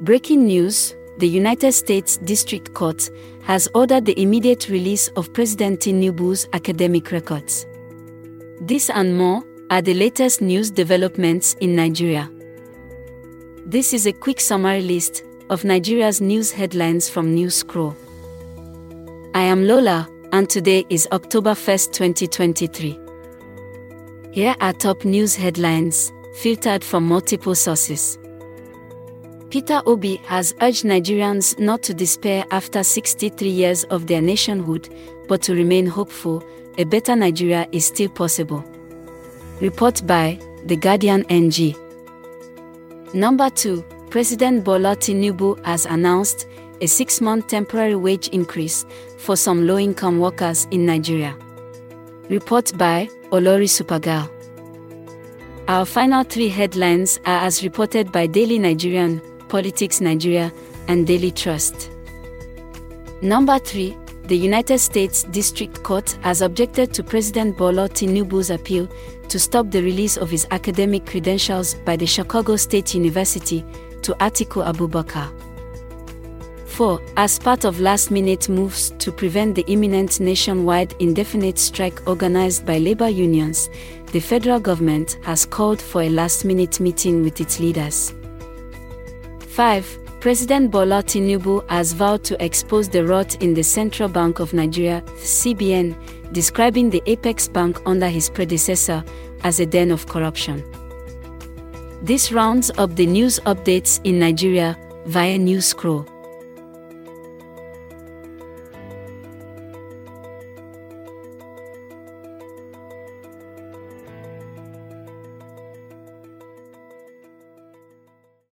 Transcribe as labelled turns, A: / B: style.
A: Breaking news the United States District Court has ordered the immediate release of President Tinubu's academic records. This and more are the latest news developments in Nigeria. This is a quick summary list of Nigeria's news headlines from Newscroll. I am Lola, and today is October 1st, 2023. Here are top news headlines, filtered from multiple sources. Peter Obi has urged Nigerians not to despair after 63 years of their nationhood, but to remain hopeful. A better Nigeria is still possible. Report by The Guardian NG. Number 2. President Bola Tinubu has announced a six month temporary wage increase for some low income workers in Nigeria. Report by Olori Supergal. Our final three headlines are as reported by Daily Nigerian, Politics Nigeria, and Daily Trust. Number 3. The United States District Court has objected to President Bola Tinubu's appeal to stop the release of his academic credentials by the Chicago State University to Atiku Abubakar. 4. As part of last minute moves to prevent the imminent nationwide indefinite strike organized by labor unions, the federal government has called for a last minute meeting with its leaders. 5. President Bola Tinubu has vowed to expose the rot in the Central Bank of Nigeria, CBN, describing the Apex Bank under his predecessor as a den of corruption. This rounds up the news updates in Nigeria via Newscroll.